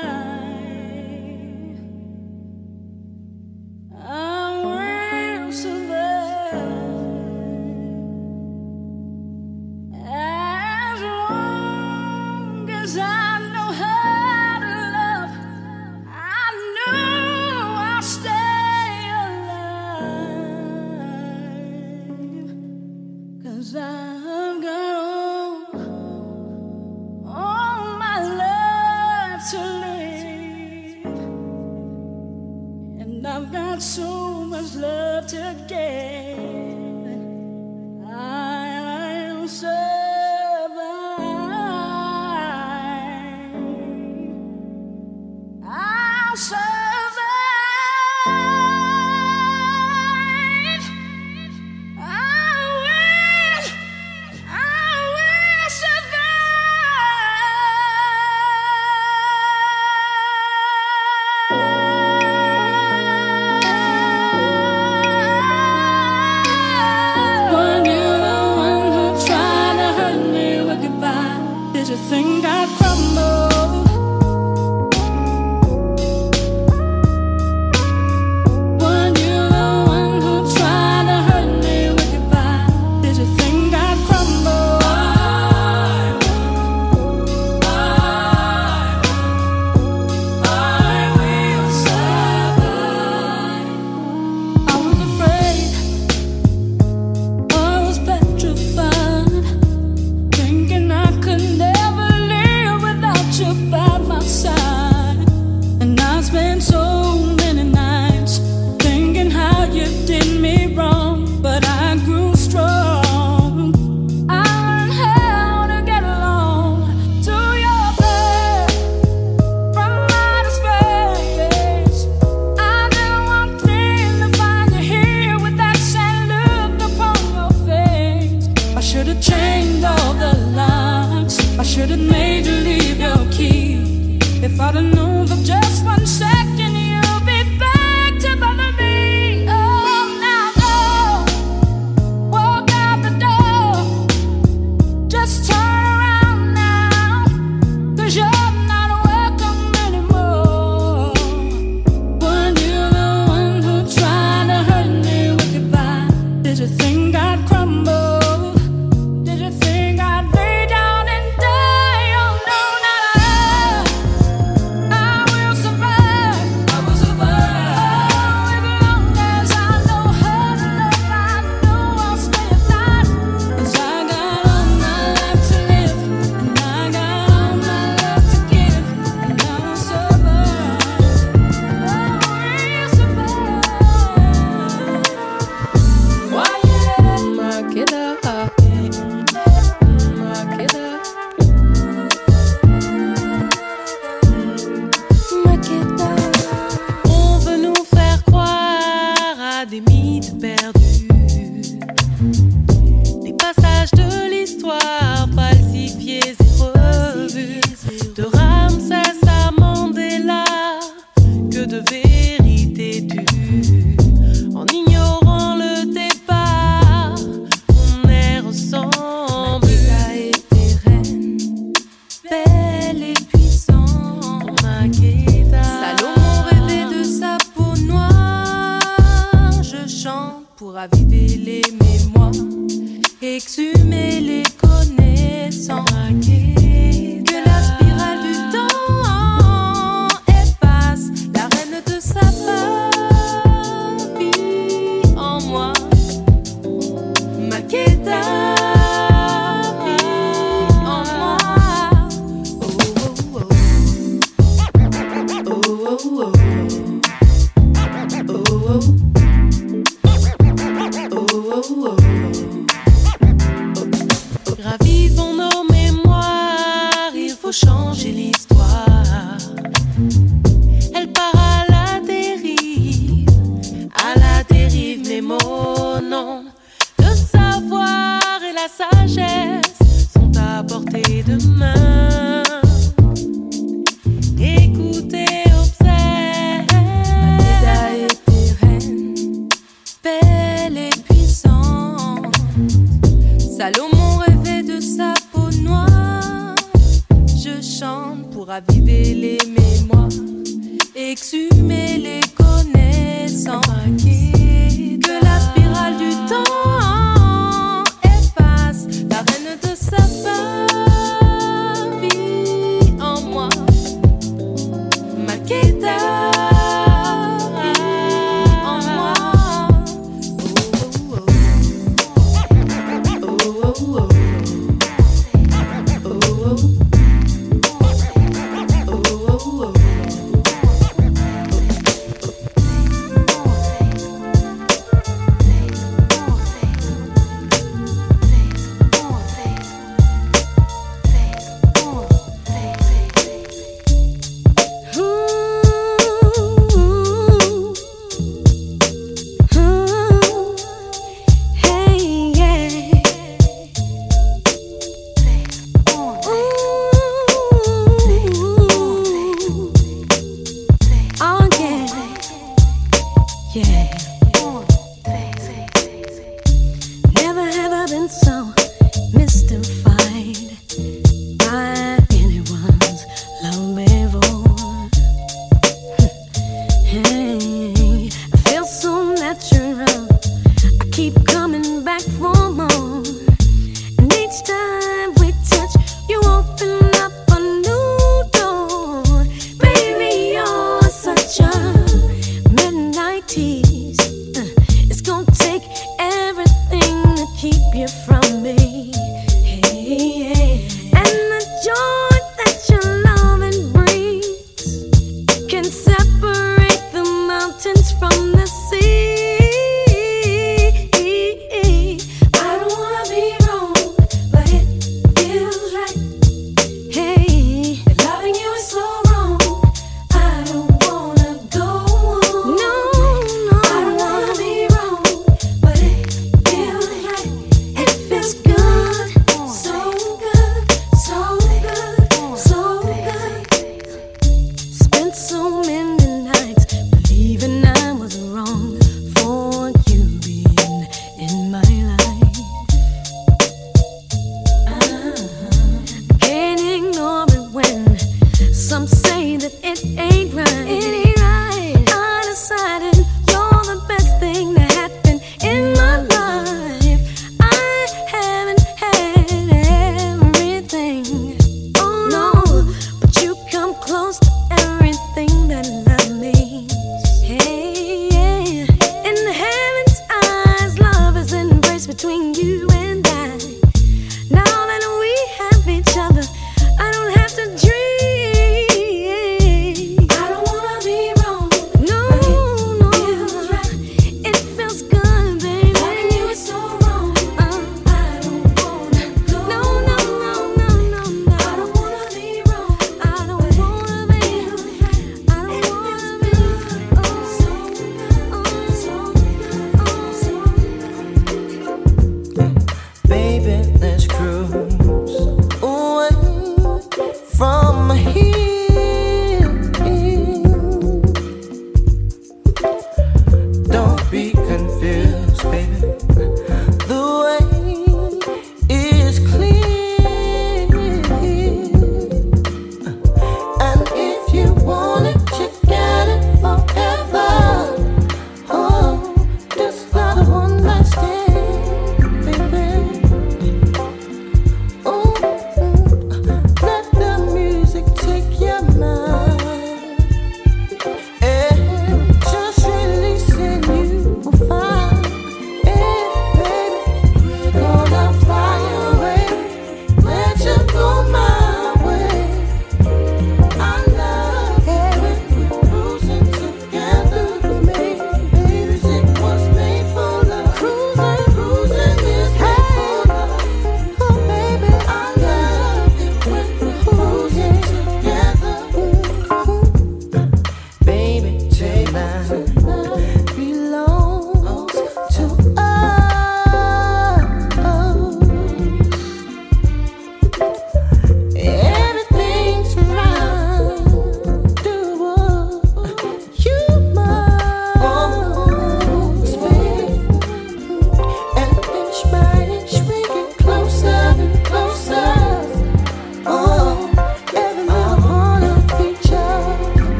Salomon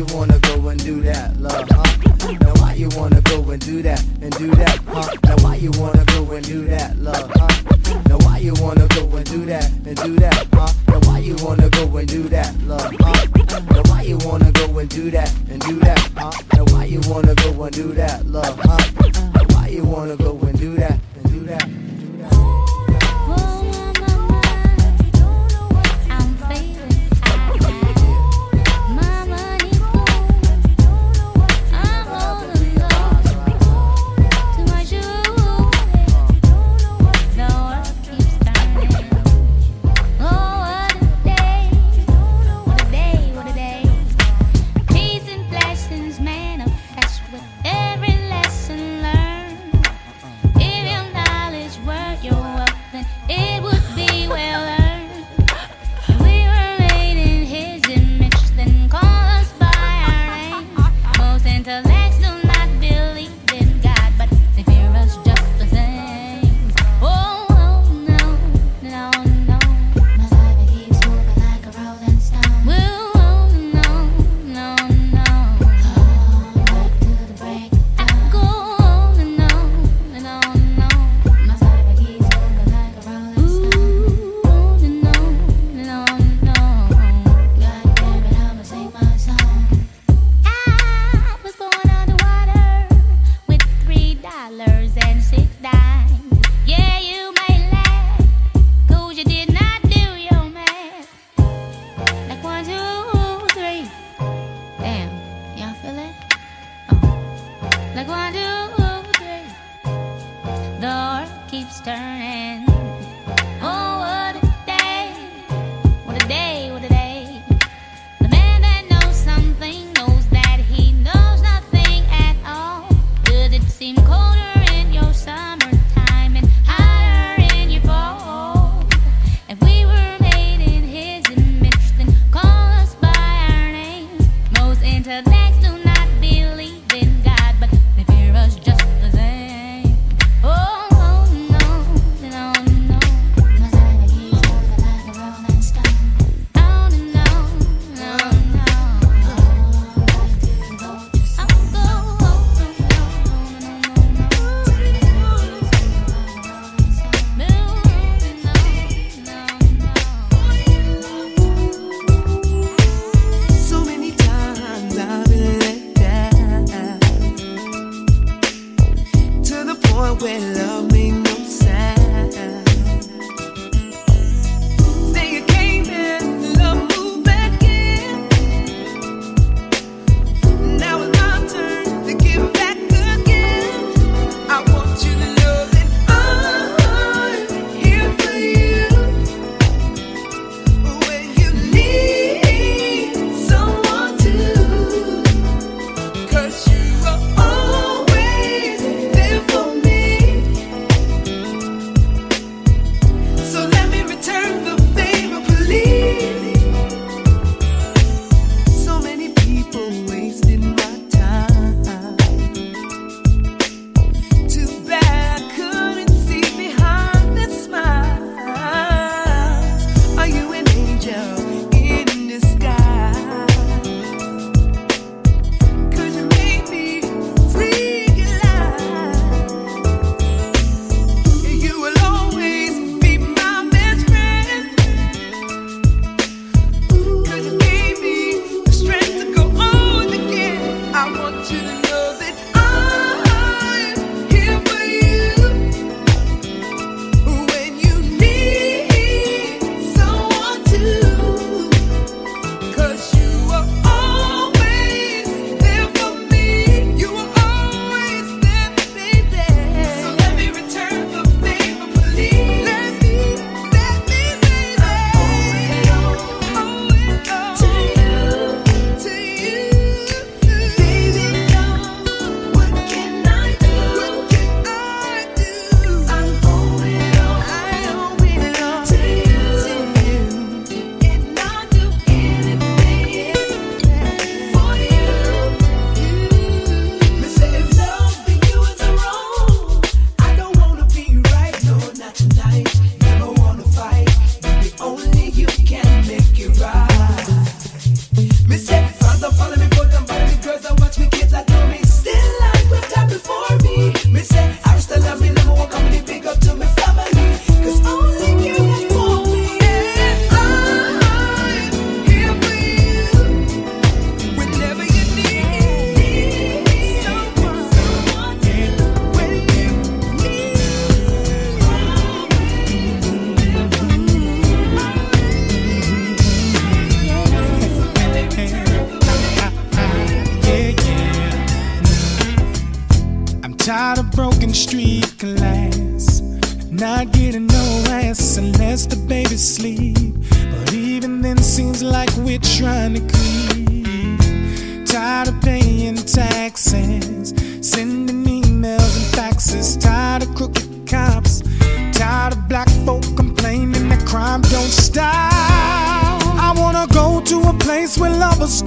you wanna Like one, three. The earth keeps turning.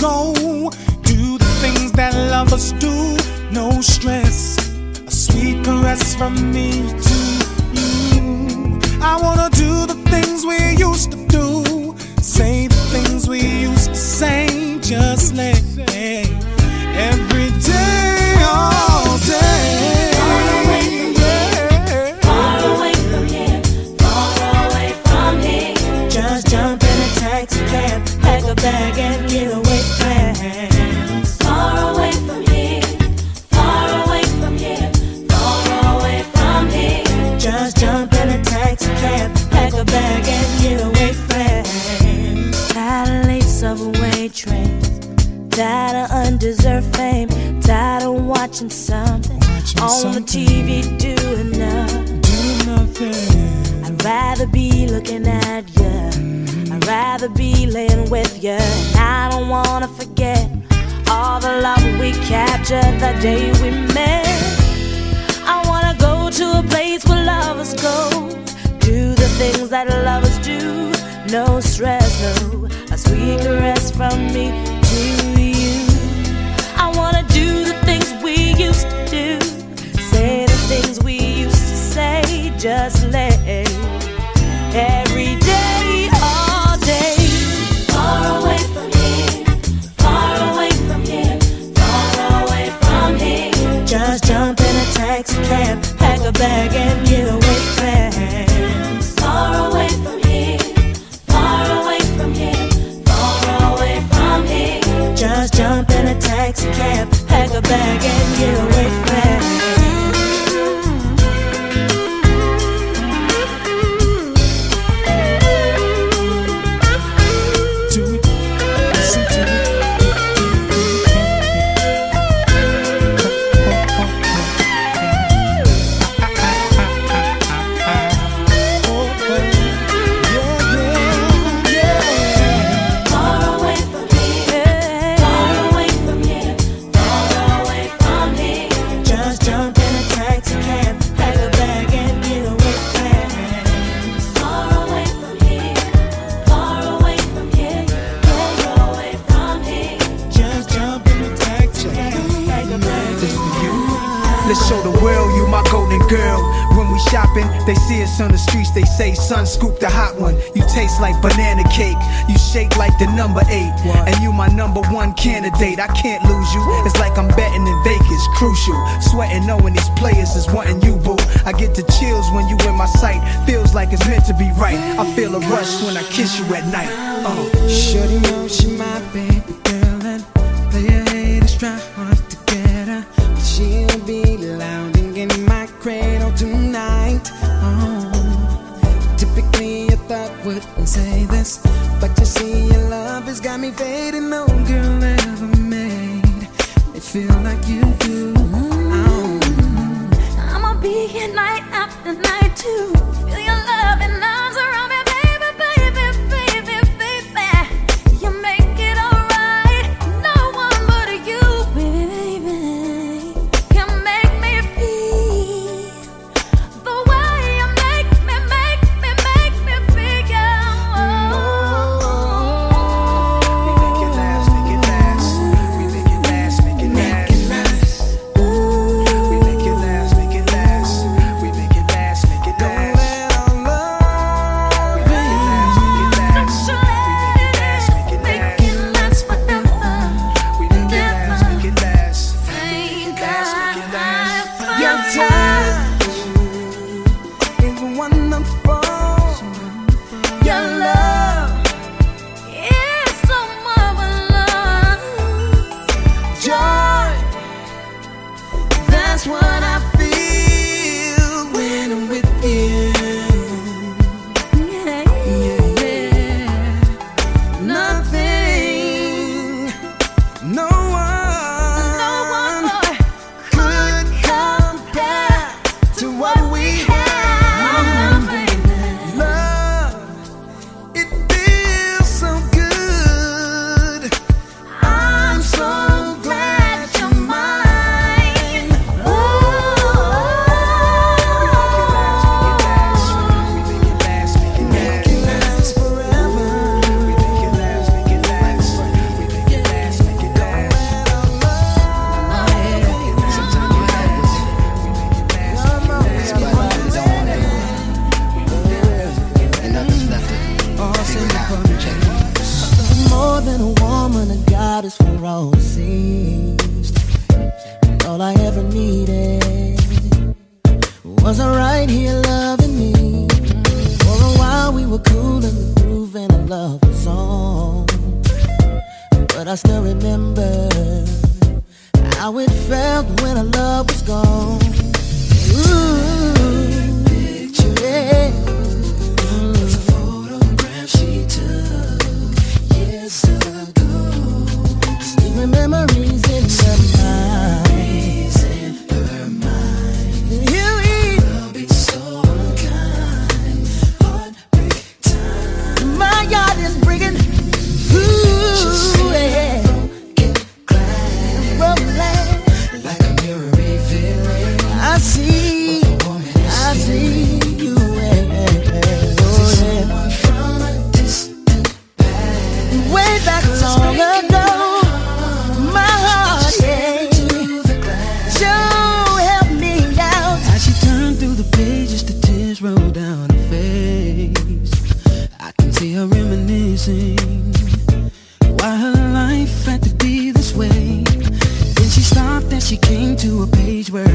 go. Do the things that lovers do, no stress. A sweet caress from me no stress, no. A sweet caress from me to you. I wanna do the things we used to do, say the things we used to say, just let. one candidate, I can't lose you. It's like I'm betting in Vegas, crucial. Sweating knowing these players is wanting you, boo. I get the chills when you in my sight. Feels like it's meant to be right. I feel a rush when I kiss you at night. Uh. Shorty know she my baby girl and play a haters try hard to get her, but she'll be loud in my cradle tonight. Oh. Typically a thought wouldn't say this. But you see, your love has got me fading. No girl ever made me feel like you.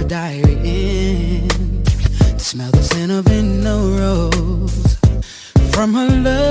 diary in to smell the scent of in the rose from her love.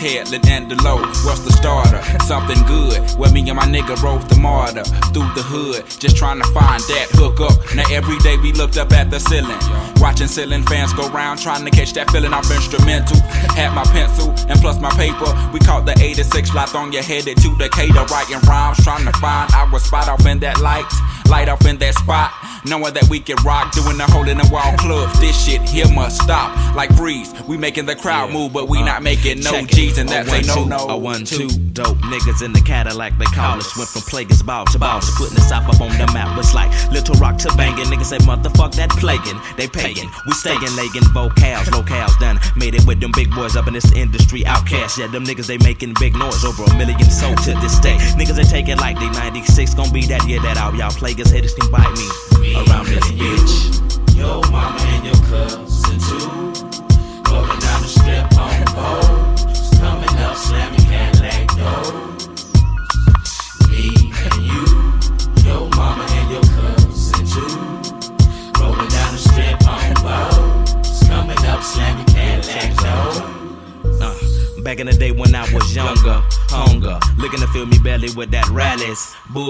Headland and the low. What's the starter? Something good. Where me and my nigga rode the martyr through the hood. Just trying to find that hook up. Now every day we looked up at the ceiling. Watching ceiling fans go round, trying to catch that feeling off instrumental. Had my pencil and plus my paper. We caught the 86 flight on your headed to Decatur, writing rhymes, trying to find our spot off in that light. Light off in that spot. Knowing that we can rock, doing the hole in the wall club. This shit here must stop. Like freeze, we making the crowd move, but we uh, not making no G's, and that's a no no. A one two dope niggas in the Cadillac they call us. Went from plaguers ball to ball to putting the south up on the map. Was like little rock to banging. Niggas say motherfuck that plaguing. They paying, we staying legging vocals, locales done. Made it with them big boys up in this industry. OutKast, yeah, them niggas they making big noise over a million sold to this day. Niggas they take it like they 96 gon' be that year that out. Y'all plaguers haters can bite me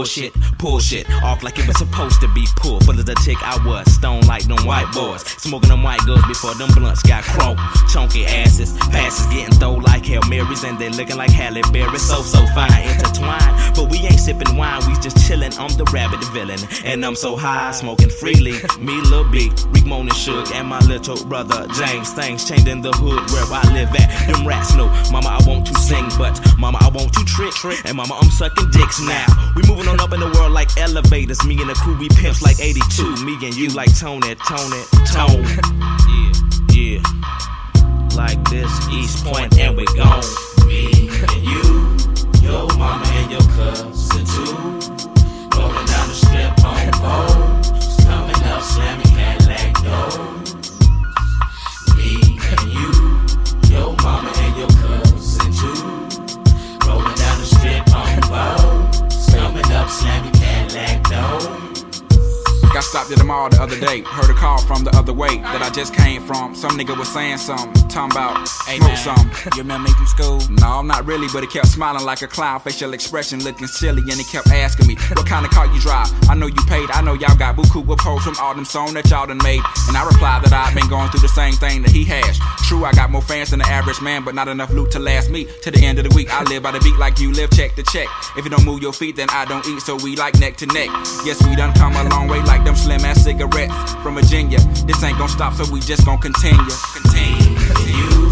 Bullshit, pull shit off like it was supposed to be pulled. Full of the tick, I was stone like them white boys. Smoking them white girls before them blunts got croaked. Chunky asses, passes getting thrown like Marys, and they looking like Halle Berry. So, so fine, intertwined. But we ain't sipping wine, we just chillin'. I'm the rabbit villain, and I'm so high, smoking freely. Me, Lil B, Rick Moan Suge, and my little brother James. Things changing the hood where I live at. Them rats know, Mama, I want to sing, but Mama, I want you trick. And mama, I'm sucking dicks now. We moving on up in the world like elevators. Me and the crew, we pimps like 82. Me and you like Tony, Tony, Tone. Yeah, yeah. Like this, East Point, and we gone. Me and you, your mama and your cousin too. Rolling down the strip on boats. Coming up, slamming Cadillac doors. Me and you, your mama and your cousin too. Rolling down the strip on boat. Coming up, slamming. Got stopped at the mall the other day. Heard a call from the other way that I just came from. Some nigga was saying something, talking about hey, smoke some. You remember me from school? No, I'm not really, but he kept smiling like a clown, facial expression looking silly, and he kept asking me, What kind of car you drive? I know you paid, I know y'all got buku with hoes from all them songs that y'all done made. And I replied that I've been going through the same thing that he has. True, I got more fans than the average man, but not enough loot to last me to the end of the week. I live by the beat like you live, check to check. If you don't move your feet, then I don't eat, so we like neck to neck. Yes, we done come a long way like them slim ass cigarettes from Virginia. This ain't gonna stop, so we just gonna continue. Continue. You,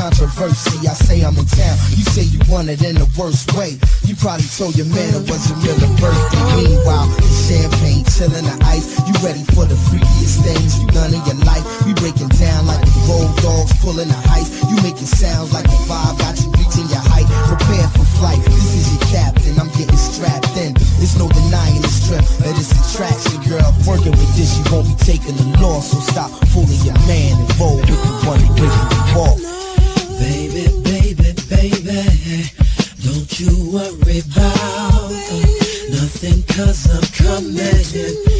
controversy. I say I'm in town. You say you want it in the worst way. You probably told your man it was your real birthday. Meanwhile, the champagne chilling the ice. You ready for the freakiest things you done in your life? We breaking down like the road dogs pulling the heist. You making sounds like the vibe got you reaching your height. Prepare for flight. This is your captain. I'm getting strapped in. There's no denying the strength of this attraction, girl. Working with this, you won't be taking the loss. So stop fooling your man and roll with the one the wall. About nothing cause I'm coming.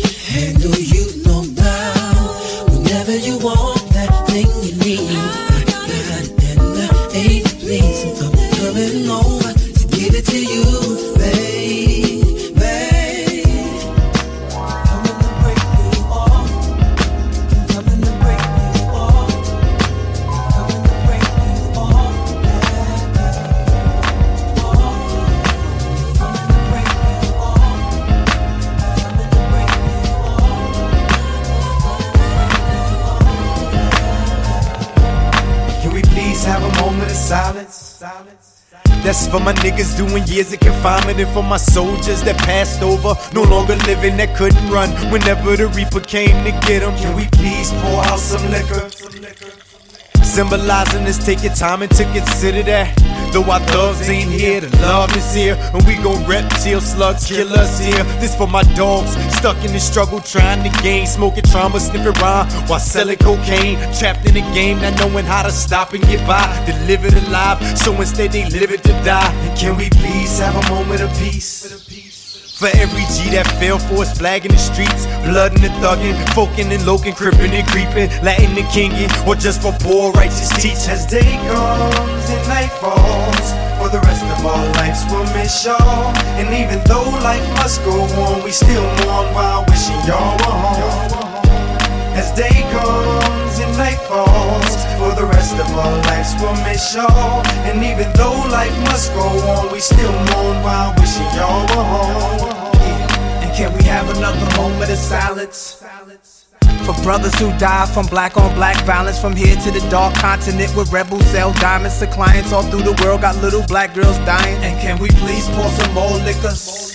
For my soldiers that passed over, no longer living, that couldn't run whenever the Reaper came to get them. Can we please pour out some liquor? Symbolizing this, take your time and to consider that. Though our thugs ain't here, the love is here. And we gon' reptile slugs, kill us here. This for my dogs, stuck in the struggle, trying to gain. Smoking trauma, sniffing rhyme while selling cocaine. Trapped in a game, not knowing how to stop and get by. To live it alive, so instead they live it to die. And can we please have a moment of peace? For every G that fell for his flag in the streets, blood in the thuggin', folkin' and lokin', crippin' and creepin', Latin and kingin', or just for poor righteous teach. As day comes and night falls, for the rest of our lives we'll miss y'all. And even though life must go on, we still mourn while wishing y'all were home. As day comes and night falls, for the rest of our lives we'll miss y'all. And even though life must go on, we still mourn while wishing y'all were home. And can we have another moment of silence? For brothers who die from black on black violence, from here to the dark continent where rebels sell diamonds to clients all through the world, got little black girls dying. And can we please pour some more liquors?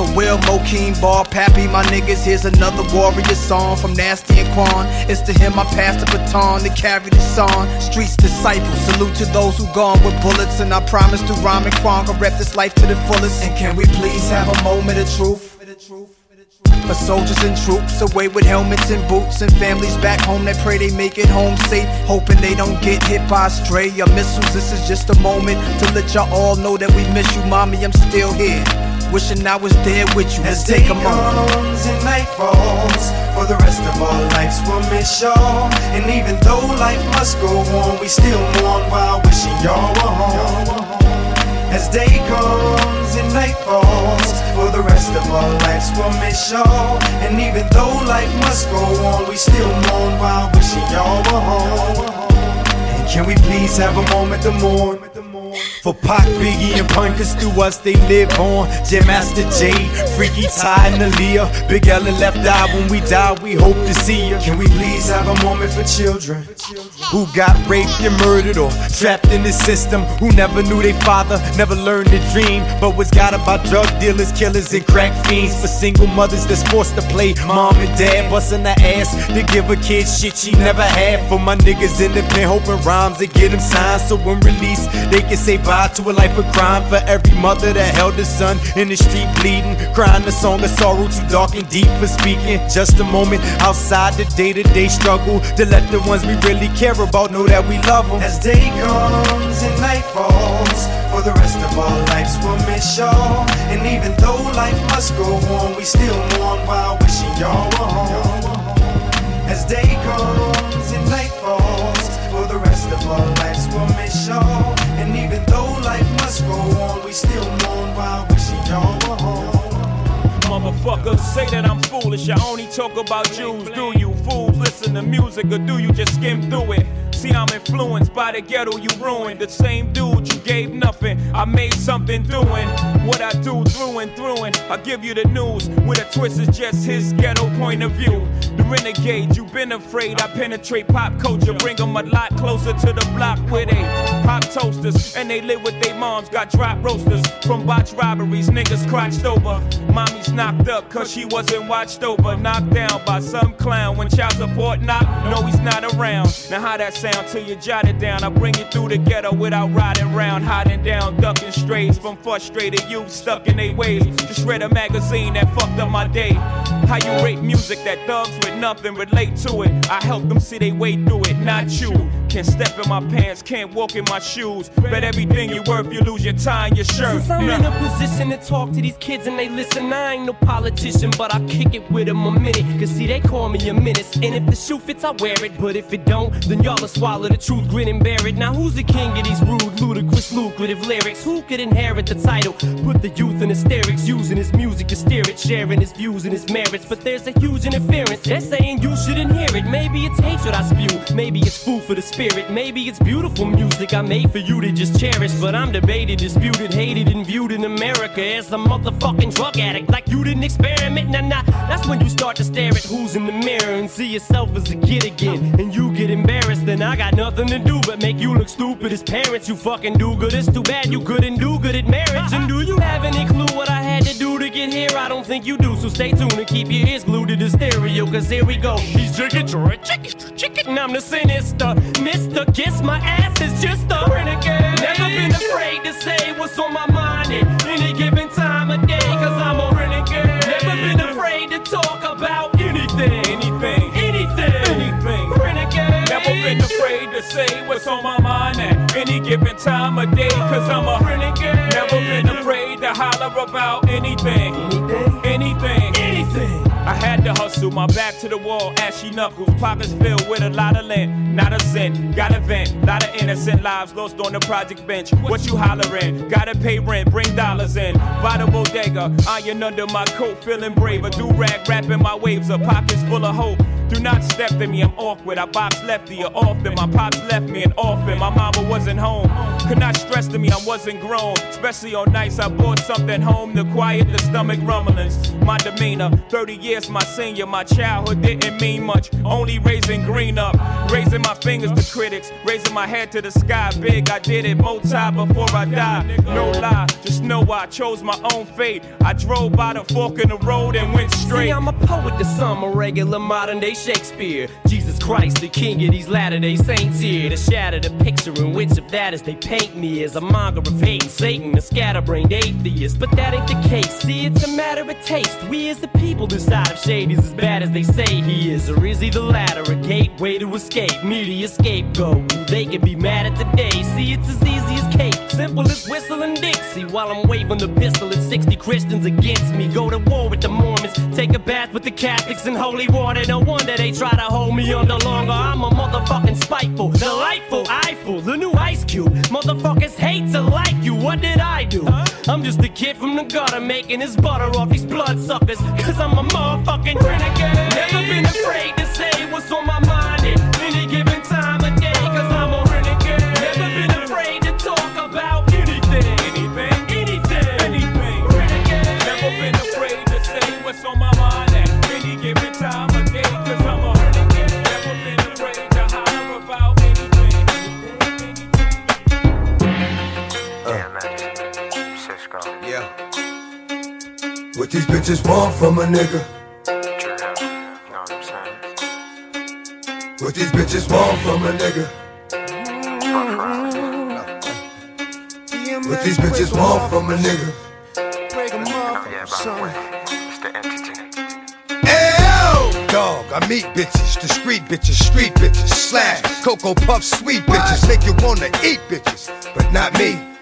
For Will, Mokeem, Ball, Pappy, my niggas, here's another warrior song from Nasty and Quan. It's to him I pass the baton to carry this on. Streets disciples, salute to those who gone with bullets, and I promise to rhyme and Quan can rep this life to the fullest. And can we please have a moment of truth? For soldiers and troops away with helmets and boots and families back home that pray they make it home safe, hoping they don't get hit by a stray or missiles. This is just a moment to let y'all all know that we miss you, mommy. I'm still here, wishing I was there with you. Let's As take day a moment. comes and night falls, for the rest of our lives we'll miss y'all. And even though life must go on, we still mourn while wishing y'all were home. As day comes and night falls, for the rest of our lives we'll miss y'all. And even though life must go on, we still mourn while wishing y'all were home. And can we please have a moment to mourn? For Pac, Biggie, and Pun, through us they live on. Jam Master Jay, Freaky Tah, and Aaliyah. Big L and Left Eye, when we die, we hope to see you. Can we please have a moment for children who got raped and murdered or trapped in the system? Who never knew their father, never learned to dream, but was guided by drug dealers, killers, and crack fiends. For single mothers that's forced to play mom and dad, busting the ass to give a kid shit she never had. For my niggas in the pen, hoping rhymes to get them signed, so when released, they can say bye to a life of crime. For every mother that held a son in the street bleeding, crying a song of sorrow too dark and deep for speaking. Just a moment outside the day to day struggle to let the ones we really care about know that we love them. As day comes and night falls, for the rest of our lives we'll miss y'all. And even though life must go on, we still mourn while wishing y'all were home. As day comes and night falls, for the rest of our lives we'll miss y'all. And even though life must go on, we still mourn while wishing y'all were home. Motherfuckers say that I'm foolish. I only talk about Jews. Do you fools listen to music or do you just skim through it? See, I'm influenced by the ghetto you ruined. The same dude you gave nothing. I made something doing what I do through and through. And I give you the news with a twist is just his ghetto point of view. The renegade, you've been afraid. I penetrate pop culture, bring them a lot closer to the block where they pop toasters and they live with their moms. Got drop roasters from botch robberies, niggas crotched over. Mommy's knocked up cause she wasn't watched over. Knocked down by some clown when child support knock. No, he's not around. Now, how that sound till you jot it down? I bring it through the ghetto without riding round, hiding down, ducking strays from frustrated youth stuck in their ways. Just read a magazine that fucked up my day. How you rate music that thugs with nothing relate to it? I help them see they way through it, not you. Can't step in my pants, can't walk in my shoes. Bet everything you worth, you lose your tie and your shirt. Since I'm Nah. in a position to talk to these kids and they listen, I ain't no politician, but I kick it with them a minute. Cause see, they call me a menace. And if the shoe fits, I wear it. But if it don't, then y'all will swallow the truth, grin and bear it. Now, who's the king of these rude, ludicrous, lucrative lyrics? Who could inherit the title? Put the youth in hysterics, using his music to steer it, sharing his views and his merits. But there's a huge interference. They're saying you shouldn't hear it. Maybe it's hatred I spew. Maybe it's food for the spirit. Maybe it's beautiful music I made for you to just cherish. But I'm debated, disputed, hated, and viewed in America as a motherfucking drug addict. Like you didn't experiment. Nah, nah. That's when you start to stare at who's in the mirror and see yourself as a kid again. And you get embarrassed. Then I got nothing to do but make you look stupid as parents. You fucking do good. It's too bad you couldn't do good at marriage. And do you have any clue what I had to do to get here? I don't think you do. So stay tuned and keep your ears glued to the stereo. Cause here we go. He's drinking, chicken, chicken. I'm the sinister. Mr. Kiss my ass is just a renegade. Never been afraid to say what's on my mind at any given time of day. Cause I'm a renegade. Never been afraid to talk about anything. Anything, Anything. anything. Renegade. Never been afraid to say what's on my mind at any given time of day. Cause I'm a renegade. Never been afraid to holler about. Anything. Anything. Hustle, my back to the wall, ashy knuckles, pockets filled with a lot of lint, not a cent. Got a vent, lot of innocent lives lost on the project bench. What you hollering? Gotta pay rent, bring dollars in. By the bodega, iron under my coat, feeling braver. Do rag, rapping my waves, a pockets full of hope. Do not step to me, I'm awkward. I box lefty or often. My pops left me an orphan. My mama wasn't home. Could not stress to me, I wasn't grown. Especially on nights I brought something home to quiet the stomach rumblings. My demeanor, 30 years my senior. My childhood didn't mean much. Only raising green up. Raising my fingers to critics. Raising my head to the sky. Big, I did it. Multi before I died. No lie, just know I chose my own fate. I drove by the fork in the road and went straight. See, I'm a poet to some, a regular modern day Shakespeare. Jesus Christ, the king of these latter day saints here. To shatter the picture in which of that is they paint me as a monger of hate and Satan, a scatterbrained atheist. But that ain't the case. See, it's a matter of taste. We as the people decide if Shady's as bad as they say he is. Or is he the latter, a gateway to escape? Media scapegoat. They can be mad at today. See, it's as easy as cake. Simple as whistling Dixie while I'm waving the pistol at 60 Christians against me. Go to war with the Mormons, take a bath with the Catholics in holy water. No wonder they try to hold me on under longer. I'm a motherfucking spiteful, delightful, eyeful, the new ice cube. Motherfuckers hate to like you. What did I do? I'm just a kid from the gutter making his butter off these bloodsuckers. Cause I'm a motherfucking renegade. Never been afraid to say what's on my mind What these bitches want from a nigga. What these bitches want from a nigga. What these bitches want from a nigga. Ayo! Dog, I meet bitches, discreet bitches, street bitches, slash, Cocoa Puff, sweet bitches, make you wanna eat bitches, but not me.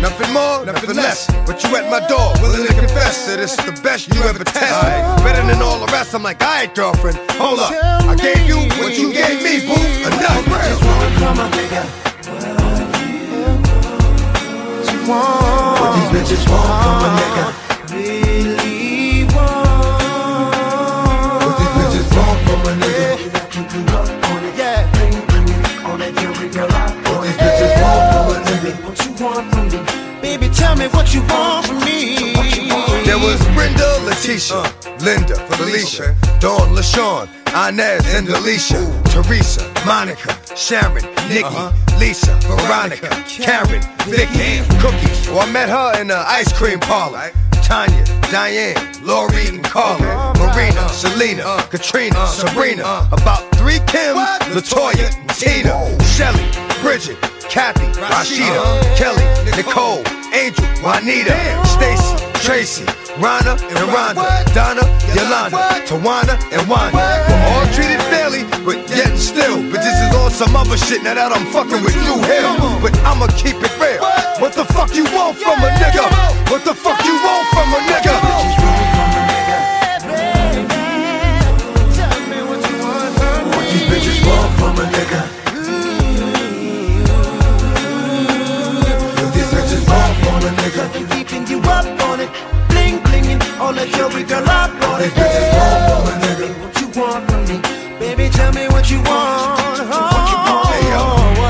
Nothing more, nothing less. But you at my door, willing to confess that it's the best you ever tested. Better than all the rest. I'm like, alright, girlfriend, hold up. I gave you what you gave me, boo. Enough. What these bitches want from a nigga. Really want from me? Baby, tell me what you want from me. There was Brenda, Letitia, Linda, Felicia, Dawn, LaShawn, Inez, and Alicia, Teresa, Monica, Sharon, Nikki, Lisa, Veronica, Karen, Vicky, Cookies. Well, I met her in the ice cream parlor. Tanya, Diane, Lori, and Carla, Marina, Selena, Katrina, Sabrina, about three Kims, Latoya, Tina, Shelly, Bridget, Kathy, Rashida, Kelly, Nicole, Angel, Juanita, Stacy, Tracy, Rhonda and Rhonda, Donna, Yolanda, Tawana and Wanda. We're all treated fairly, but yet still, this is all some other shit now that I'm fucking with you here. But I'ma keep it real. What the fuck you want from a nigga? What the fuck you want from a nigga? Bitches want up on it, bling blinging, all that jewelry, girl, I bought it. What these bitches want nigga? What you want from me? Baby, tell me what you want. Oh, hey, yo,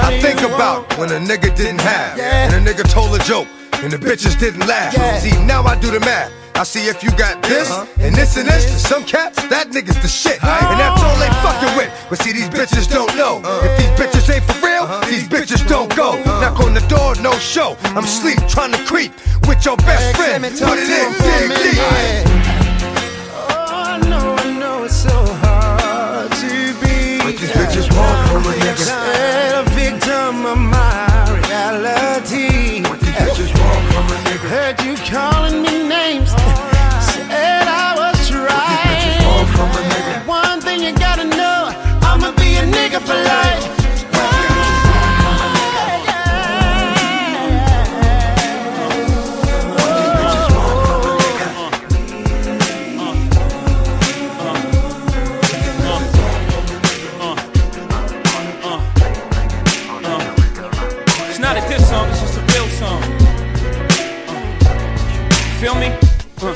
I think about when a nigga didn't have, yeah. and a nigga told a joke, and the bitches didn't laugh. See, now I do the math. I see if you got this, uh-huh. and this and this. To some cats, that nigga's the shit. And that's all they fucking with. But see, these bitches don't know. Uh-huh. If these bitches ain't for real, uh-huh. these bitches don't go. Knock on the door, no show. I'm sleep, trying to creep with your best friend. Put it in, dig deep. Oh, I know, I know it's so hard to be. What these bitches want from a nigga? Feel me? Uh,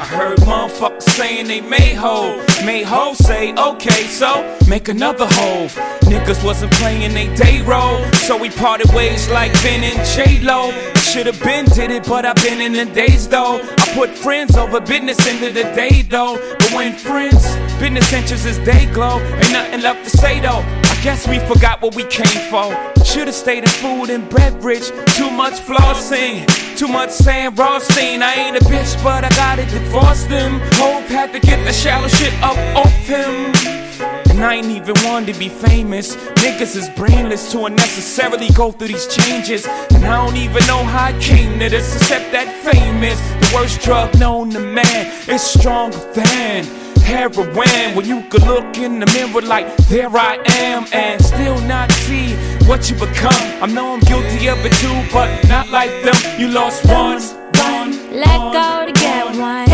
I heard motherfuckers saying they made hoe. Made hoe say, okay, so make another hole. Niggas wasn't playing they day role, so we parted ways like Ben and J Lo. Should've been did it, but I've been in the days though. I put friends over business into the day though. But when friends, business interests is day glow, ain't nothing left to say though. Guess we forgot what we came for. Should've stayed in food and beverage. Too much flossing, too much saying Rothstein. I ain't a bitch, but I gotta divorce them. Hope had to get the shallow shit up off him. And I ain't even one to be famous. Niggas is brainless to unnecessarily go through these changes. And I don't even know how I came to this, except that famous. The worst drug known to man is stronger than heroin. When you could look in the mirror like, there I am, and still not see what you become. I know I'm guilty of it too, but not like them. You lost one. Let go to get one.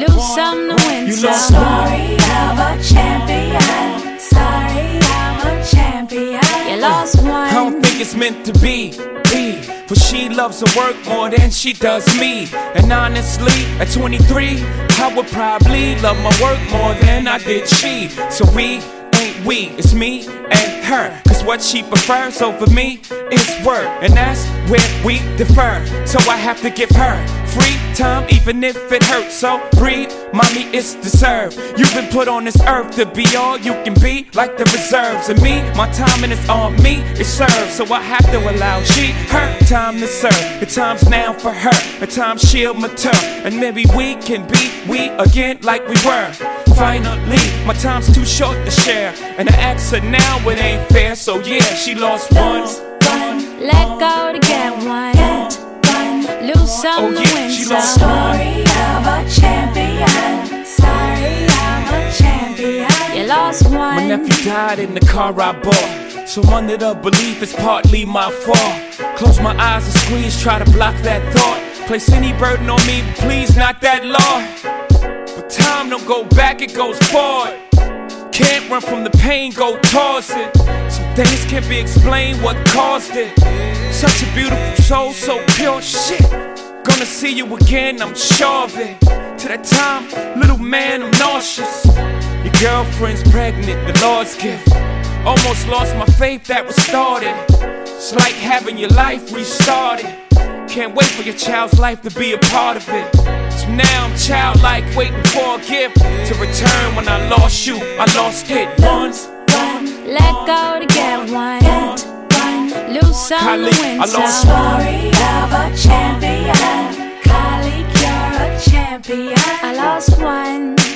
Lose some to win You some. lost Sorry, I'm a champion. Sorry, I'm a champion. You lost one. I don't think it's meant to be. Be For she loves her work more than she does me. And honestly, at 23, I would probably love my work more than I did she. So we ain't we, it's me and her. Cause what she prefers over me is work. And that's where we defer. So I have to give her free time, even if it hurts. So breathe, mommy, it's deserved. You've been put on this earth to be all you can be, like the reserves. And me, my time and it's on me, it serves. So I have to allow she her time to serve. The time's now for her, the time she'll mature. And maybe we can be we again like we were. Finally, my time's too short to share. And I ask her now, it ain't fair. So yeah, she lost once. Let go to get one. Lose some Oh, yeah, she lost Story of a champion. Story of a champion. You lost one. My nephew died in the car I bought. So under the belief it's partly my fault. Close my eyes and squeeze, try to block that thought. Place any burden on me, please not that law. But time don't go back, it goes forward. Can't run from the pain, go towards it. Some things can't be explained what caused it. Such a beautiful soul, so pure shit. Gonna see you again, I'm sure of it. To that time, little man, I'm nauseous. Your girlfriend's pregnant, the Lord's gift. Almost lost my faith that was started. It's like having your life restarted. Can't wait for your child's life to be a part of it. So now I'm childlike, waiting for a gift to return when I lost you. I lost it once. Let go to get one. Lose some Kylie, to win I lost Story of a champion. Kylie, you're a champion. I lost one.